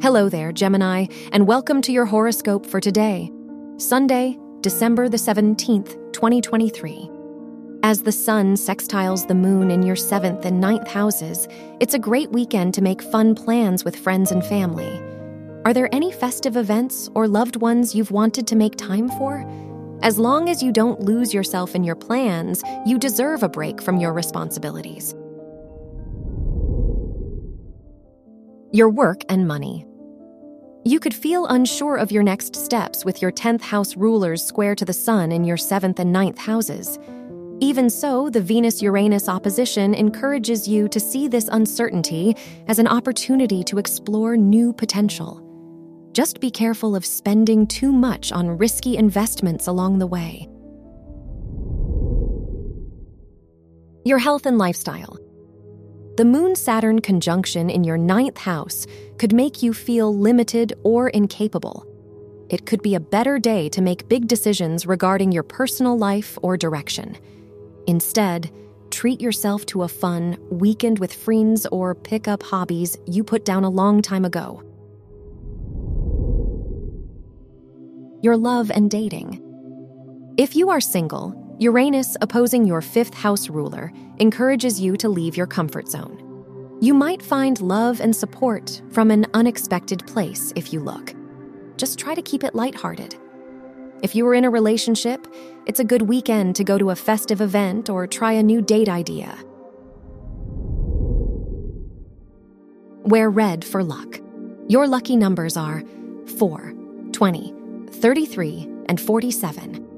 Hello there, Gemini, and welcome to your horoscope for today, Sunday, December the 17th, 2023. As the sun sextiles the moon in your seventh and ninth houses, it's a great weekend to make fun plans with friends and family. Are there any festive events or loved ones you've wanted to make time for? As long as you don't lose yourself in your plans, you deserve a break from your responsibilities. Your work and money. You could feel unsure of your next steps with your 10th house rulers square to the sun in your 7th and ninth houses. Even so, the Venus Uranus opposition encourages you to see this uncertainty as an opportunity to explore new potential. Just be careful of spending too much on risky investments along the way. Your health and lifestyle. The Moon Saturn conjunction in your ninth house could make you feel limited or incapable. It could be a better day to make big decisions regarding your personal life or direction. Instead, treat yourself to a fun weekend with friends or pick up hobbies you put down a long time ago. Your love and dating. If you are single, Uranus opposing your fifth house ruler encourages you to leave your comfort zone. You might find love and support from an unexpected place if you look. Just try to keep it lighthearted. If you are in a relationship, it's a good weekend to go to a festive event or try a new date idea. Wear red for luck. Your lucky numbers are 4, 20, 33, and 47.